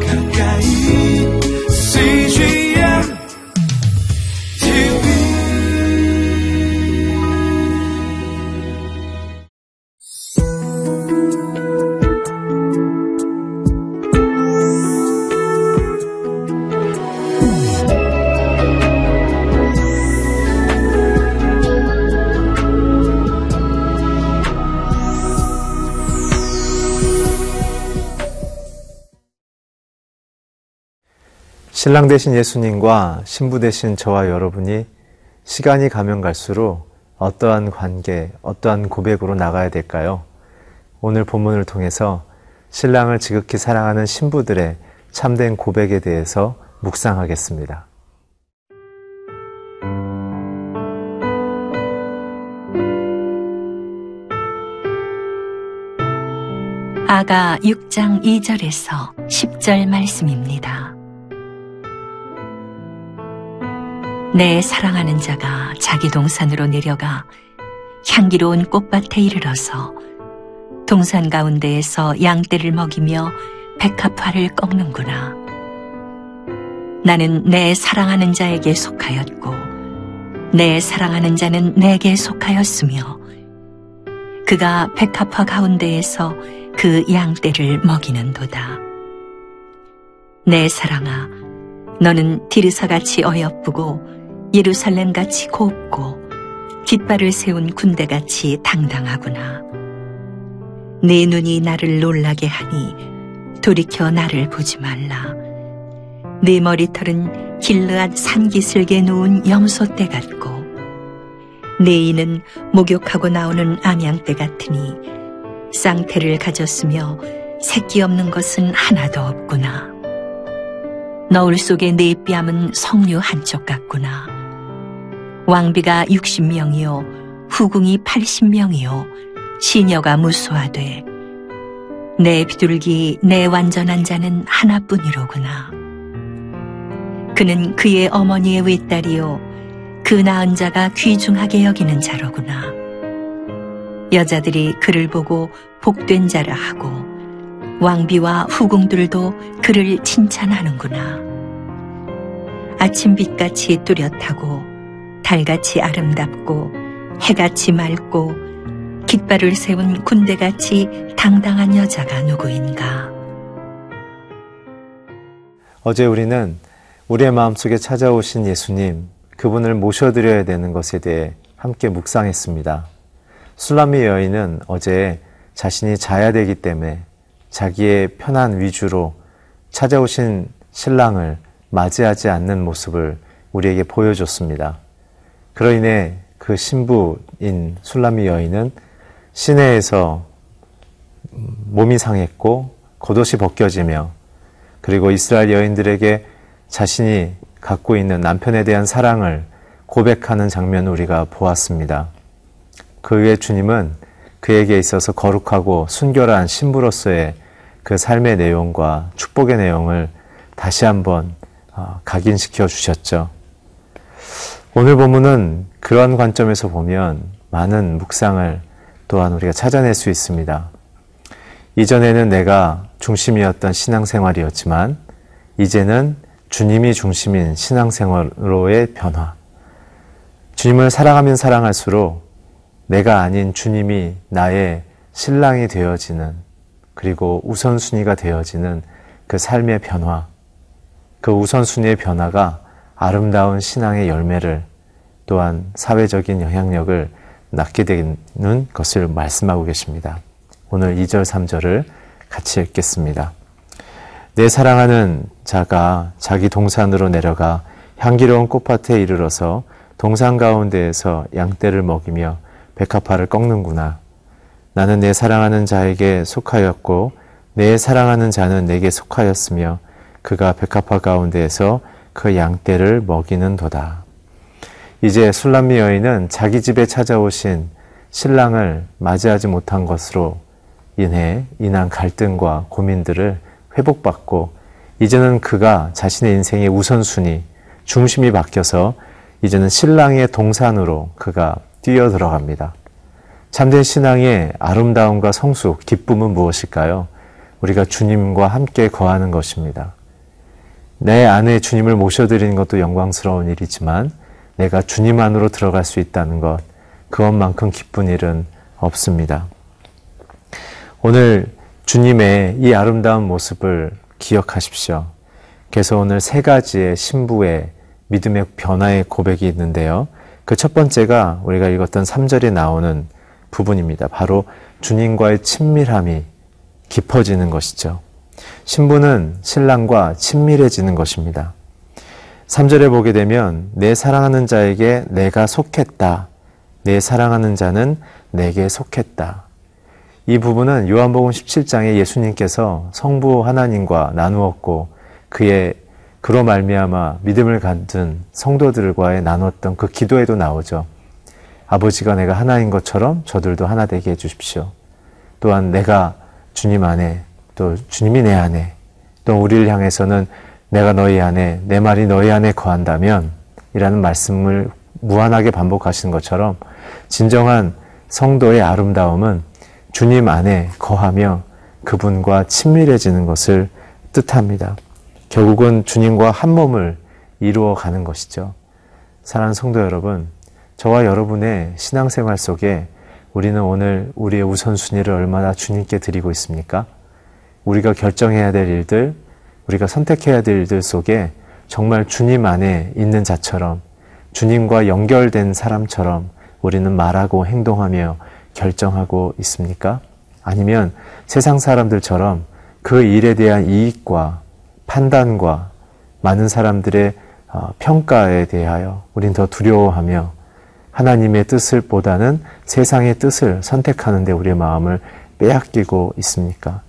가까 신랑 되신 예수님과 신부 되신 저와 여러분이 시간이 가면 갈수록 어떠한 관계, 어떠한 고백으로 나가야 될까요? 오늘 본문을 통해서 신랑을 지극히 사랑하는 신부들의 참된 고백에 대해서 묵상하겠습니다. 아가 6장 2절에서 10절 말씀입니다. 내 사랑하는 자가 자기 동산으로 내려가 향기로운 꽃밭에 이르러서 동산 가운데에서 양떼를 먹이며 백합화를 꺾는구나. 나는 내 사랑하는 자에게 속하였고 내 사랑하는 자는 내게 속하였으며 그가 백합화 가운데에서 그 양떼를 먹이는도다. 내 사랑아, 너는 디르사같이 어여쁘고 예루살렘같이 곱고 깃발을 세운 군대같이 당당하구나. 네 눈이 나를 놀라게 하니 돌이켜 나를 보지 말라. 네 머리털은 길르앗 산기슭에 놓은 염소떼 같고 네 이는 목욕하고 나오는 암양떼 같으니 쌍태를 가졌으며 새끼 없는 것은 하나도 없구나. 너울 속의 네 뺨은 석류 한쪽 같구나. 왕비가 60명이요, 후궁이 80명이요, 시녀가 무수하되, 내 비둘기, 내 완전한 자는 하나뿐이로구나. 그는 그의 어머니의 외딸이요, 그 낳은 자가 귀중하게 여기는 자로구나. 여자들이 그를 보고 복된 자라 하고, 왕비와 후궁들도 그를 칭찬하는구나. 아침빛같이 뚜렷하고 달같이 아름답고 해같이 맑고 깃발을 세운 군대같이 당당한 여자가 누구인가? 어제 우리는 우리의 마음속에 찾아오신 예수님, 그분을 모셔드려야 되는 것에 대해 함께 묵상했습니다. 술라미 여인은 어제 자신이 자야 되기 때문에 자기의 편한 위주로 찾아오신 신랑을 맞이하지 않는 모습을 우리에게 보여줬습니다. 그로 인해 그 신부인 술라미 여인은 시내에서 몸이 상했고 겉옷이 벗겨지며 그리고 이스라엘 여인들에게 자신이 갖고 있는 남편에 대한 사랑을 고백하는 장면을 우리가 보았습니다. 그 후에 주님은 그에게 있어서 거룩하고 순결한 신부로서의 그 삶의 내용과 축복의 내용을 다시 한번 어, 각인시켜 주셨죠. 오늘 본문은 그러한 관점에서 보면 많은 묵상을 또한 우리가 찾아낼 수 있습니다. 이전에는 내가 중심이었던 신앙생활이었지만 이제는 주님이 중심인 신앙생활로의 변화. 주님을 사랑하면 사랑할수록 내가 아닌 주님이 나의 신랑이 되어지는 그리고 우선순위가 되어지는 그 삶의 변화. 그 우선순위의 변화가 아름다운 신앙의 열매를 또한 사회적인 영향력을 낳게 되는 것을 말씀하고 계십니다. 오늘 2절, 3절을 같이 읽겠습니다. 내 사랑하는 자가 자기 동산으로 내려가 향기로운 꽃밭에 이르러서 동산 가운데에서 양떼를 먹이며 백합화를 꺾는구나. 나는 내 사랑하는 자에게 속하였고 내 사랑하는 자는 내게 속하였으며 그가 백합화 가운데에서 그 양떼를 먹이는 도다. 이제 술람미 여인은 자기 집에 찾아오신 신랑을 맞이하지 못한 것으로 인해 인한 갈등과 고민들을 회복받고 이제는 그가 자신의 인생의 우선순위, 중심이 바뀌어서 이제는 신랑의 동산으로 그가 뛰어 들어갑니다. 참된 신앙의 아름다움과 성숙, 기쁨은 무엇일까요? 우리가 주님과 함께 거하는 것입니다. 내 안에 주님을 모셔드리는 것도 영광스러운 일이지만 내가 주님 안으로 들어갈 수 있다는 것, 그것만큼 기쁜 일은 없습니다. 오늘 주님의 이 아름다운 모습을 기억하십시오. 그래서 오늘 세 가지의 신부의 믿음의 변화의 고백이 있는데요. 그 첫 번째가 우리가 읽었던 3절에 나오는 부분입니다. 바로 주님과의 친밀함이 깊어지는 것이죠. 신부는 신랑과 친밀해지는 것입니다. 3절에 보게 되면 내 사랑하는 자에게 내가 속했다. 내 사랑하는 자는 내게 속했다. 이 부분은 요한복음 17장에 예수님께서 성부 하나님과 나누었고 그의 그로 말미암아 믿음을 갖은 성도들과의 나눴던 그 기도에도 나오죠. 아버지가 내가 하나인 것처럼 저들도 하나 되게 해 주십시오. 또한 내가 주님 안에 또 주님이 내 안에 또 우리를 향해서는 내가 너희 안에 내 말이 너희 안에 거한다면 이라는 말씀을 무한하게 반복하시는 것처럼 진정한 성도의 아름다움은 주님 안에 거하며 그분과 친밀해지는 것을 뜻합니다. 결국은 주님과 한 몸을 이루어 가는 것이죠. 사랑하는 성도 여러분, 저와 여러분의 신앙생활 속에 우리는 오늘 우리의 우선순위를 얼마나 주님께 드리고 있습니까? 우리가 결정해야 될 일들, 우리가 선택해야 될 일들 속에 정말 주님 안에 있는 자처럼 주님과 연결된 사람처럼 우리는 말하고 행동하며 결정하고 있습니까? 아니면 세상 사람들처럼 그 일에 대한 이익과 판단과 많은 사람들의 어, 평가에 대하여 우린 더 두려워하며 하나님의 뜻을 보다는 세상의 뜻을 선택하는데 우리의 마음을 빼앗기고 있습니까?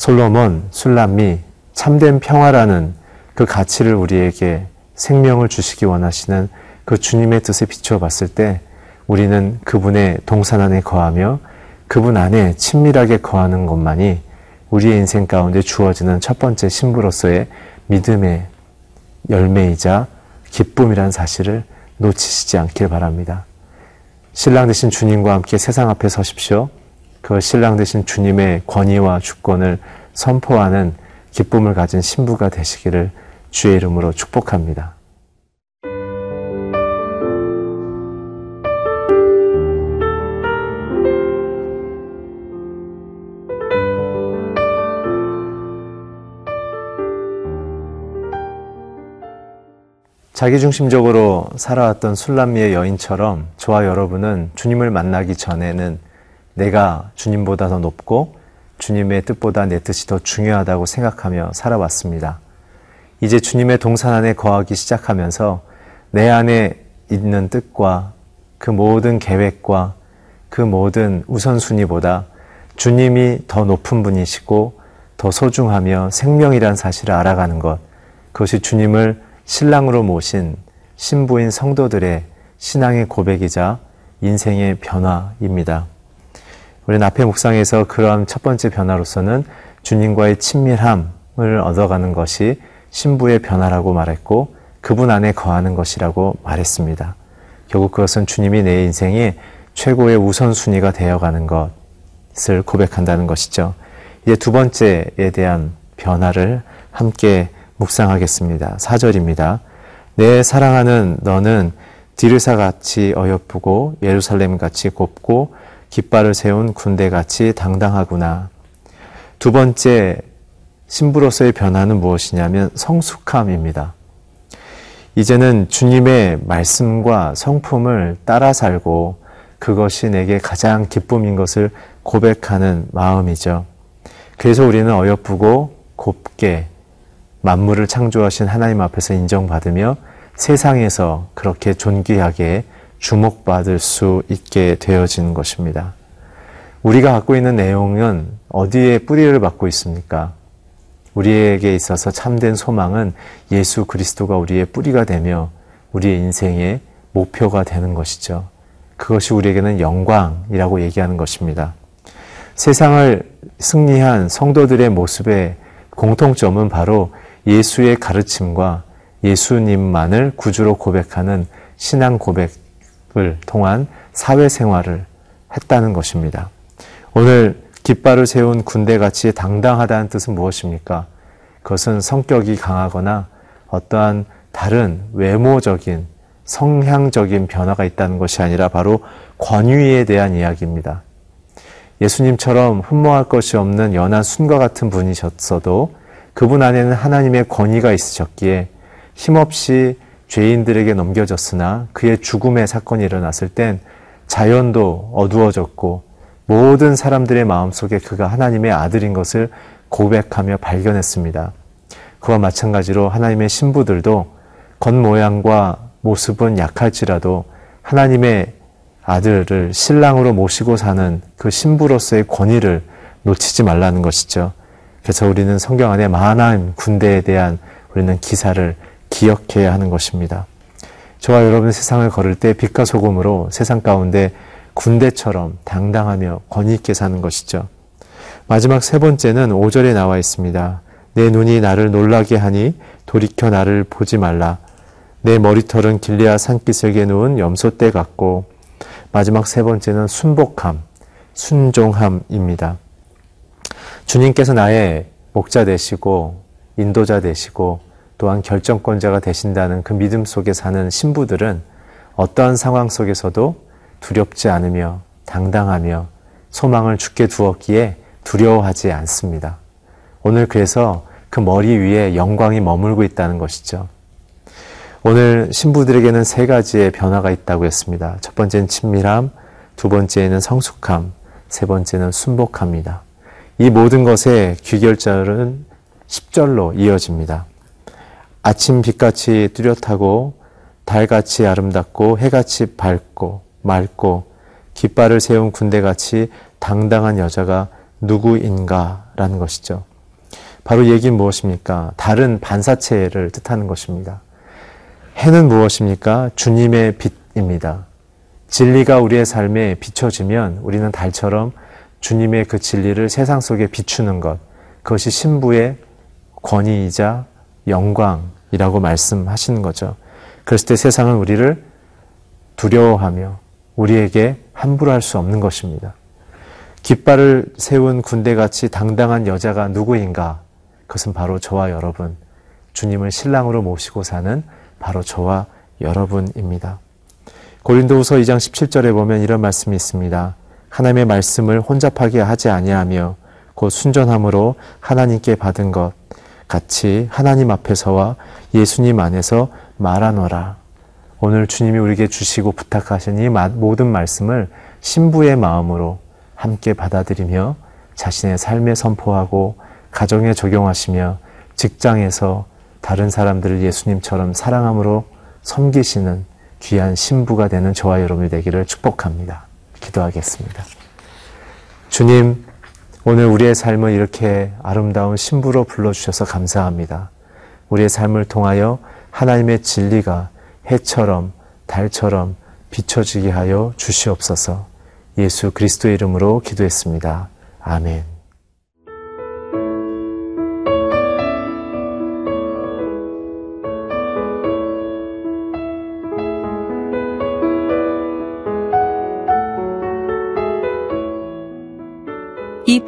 솔로몬, 술람미, 참된 평화라는 그 가치를 우리에게 생명을 주시기 원하시는 그 주님의 뜻에 비추어 봤을 때 우리는 그분의 동산 안에 거하며 그분 안에 친밀하게 거하는 것만이 우리의 인생 가운데 주어지는 첫 번째 신부로서의 믿음의 열매이자 기쁨이라는 사실을 놓치시지 않길 바랍니다. 신랑 되신 주님과 함께 세상 앞에 서십시오. 그 신랑 되신 주님의 권위와 주권을 선포하는 기쁨을 가진 신부가 되시기를 주의 이름으로 축복합니다. 자기중심적으로 살아왔던 술람미의 여인처럼 저와 여러분은 주님을 만나기 전에는 내가 주님보다 더 높고 주님의 뜻보다 내 뜻이 더 중요하다고 생각하며 살아왔습니다. 이제 주님의 동산 안에 거하기 시작하면서 내 안에 있는 뜻과 그 모든 계획과 그 모든 우선순위보다 주님이 더 높은 분이시고 더 소중하며 생명이란 사실을 알아가는 것, 그것이 주님을 신랑으로 모신 신부인 성도들의 신앙의 고백이자 인생의 변화입니다. 우리는 앞에 묵상에서 그러한 첫 번째 변화로서는 주님과의 친밀함을 얻어가는 것이 신부의 변화라고 말했고 그분 안에 거하는 것이라고 말했습니다. 결국 그것은 주님이 내 인생의 최고의 우선순위가 되어가는 것을 고백한다는 것이죠. 이제 두 번째에 대한 변화를 함께 묵상하겠습니다. 4절입니다. 내 사랑하는 너는 디르사 같이 어여쁘고 예루살렘 같이 곱고 깃발을 세운 군대 같이 당당하구나. 두 번째 신부로서의 변화는 무엇이냐면 성숙함입니다. 이제는 주님의 말씀과 성품을 따라 살고 그것이 내게 가장 기쁨인 것을 고백하는 마음이죠. 그래서 우리는 어여쁘고 곱게 만물을 창조하신 하나님 앞에서 인정받으며 세상에서 그렇게 존귀하게 주목받을 수 있게 되어진 것입니다. 우리가 갖고 있는 내용은 어디에 뿌리를 받고 있습니까? 우리에게 있어서 참된 소망은 예수 그리스도가 우리의 뿌리가 되며 우리의 인생의 목표가 되는 것이죠. 그것이 우리에게는 영광이라고 얘기하는 것입니다. 세상을 승리한 성도들의 모습의 공통점은 바로 예수의 가르침과 예수님만을 구주로 고백하는 신앙 고백 을 통한 사회생활을 했다는 것입니다. 오늘 깃발을 세운 군대같이 당당하다는 뜻은 무엇입니까? 그것은 성격이 강하거나 어떠한 다른 외모적인 성향적인 변화가 있다는 것이 아니라 바로 권위에 대한 이야기입니다. 예수님처럼 흠모할 것이 없는 연한 순과 같은 분이셨어도 그분 안에는 하나님의 권위가 있으셨기에 힘없이 죄인들에게 넘겨졌으나 그의 죽음의 사건이 일어났을 땐 자연도 어두워졌고 모든 사람들의 마음속에 그가 하나님의 아들인 것을 고백하며 발견했습니다. 그와 마찬가지로 하나님의 신부들도 겉모양과 모습은 약할지라도 하나님의 아들을 신랑으로 모시고 사는 그 신부로서의 권위를 놓치지 말라는 것이죠. 그래서 우리는 성경 안에 만한 군대에 대한 우리는 기사를 기억해야 하는 것입니다. 저와 여러분 세상을 걸을 때 빛과 소금으로 세상 가운데 군대처럼 당당하며 권위 있게 사는 것이죠. 마지막 세 번째는 5절에 나와 있습니다. 내 눈이 나를 놀라게 하니 돌이켜 나를 보지 말라. 내 머리털은 길리아 산기슭에 누운 염소떼 같고 마지막 세 번째는 순복함, 순종함입니다. 주님께서 나의 목자 되시고 인도자 되시고 또한 결정권자가 되신다는 그 믿음 속에 사는 신부들은 어떠한 상황 속에서도 두렵지 않으며 당당하며 소망을 죽게 두었기에 두려워하지 않습니다. 오늘 그래서 그 머리 위에 영광이 머물고 있다는 것이죠. 오늘 신부들에게는 세 가지의 변화가 있다고 했습니다. 첫 번째는 친밀함, 두 번째는 성숙함, 세 번째는 순복합니다. 이 모든 것의 귀결절은 10절로 이어집니다. 아침 빛같이 뚜렷하고 달같이 아름답고 해같이 밝고 맑고 깃발을 세운 군대같이 당당한 여자가 누구인가라는 것이죠. 바로 얘기는 무엇입니까? 다른 반사체를 뜻하는 것입니다. 해는 무엇입니까? 주님의 빛입니다. 진리가 우리의 삶에 비춰지면 우리는 달처럼 주님의 그 진리를 세상 속에 비추는 것, 그것이 신부의 권위이자 영광이라고 말씀하시는 거죠. 그랬을 때 세상은 우리를 두려워하며 우리에게 함부로 할 수 없는 것입니다. 깃발을 세운 군대같이 당당한 여자가 누구인가? 그것은 바로 저와 여러분, 주님을 신랑으로 모시고 사는 바로 저와 여러분입니다. 고린도후서 2장 17절에 보면 이런 말씀이 있습니다. 하나님의 말씀을 혼잡하게 하지 아니하며 곧 순전함으로 하나님께 받은 것 같이 하나님 앞에서와 예수님 안에서 말하노라. 오늘 주님이 우리에게 주시고 부탁하신 이 모든 말씀을 신부의 마음으로 함께 받아들이며 자신의 삶에 선포하고 가정에 적용하시며 직장에서 다른 사람들을 예수님처럼 사랑함으로 섬기시는 귀한 신부가 되는 저와 여러분이 되기를 축복합니다. 기도하겠습니다. 주님, 오늘 우리의 삶을 이렇게 아름다운 신부로 불러주셔서 감사합니다. 우리의 삶을 통하여 하나님의 진리가 해처럼 달처럼 비춰지게 하여 주시옵소서 예수 그리스도의 이름으로 기도했습니다. 아멘.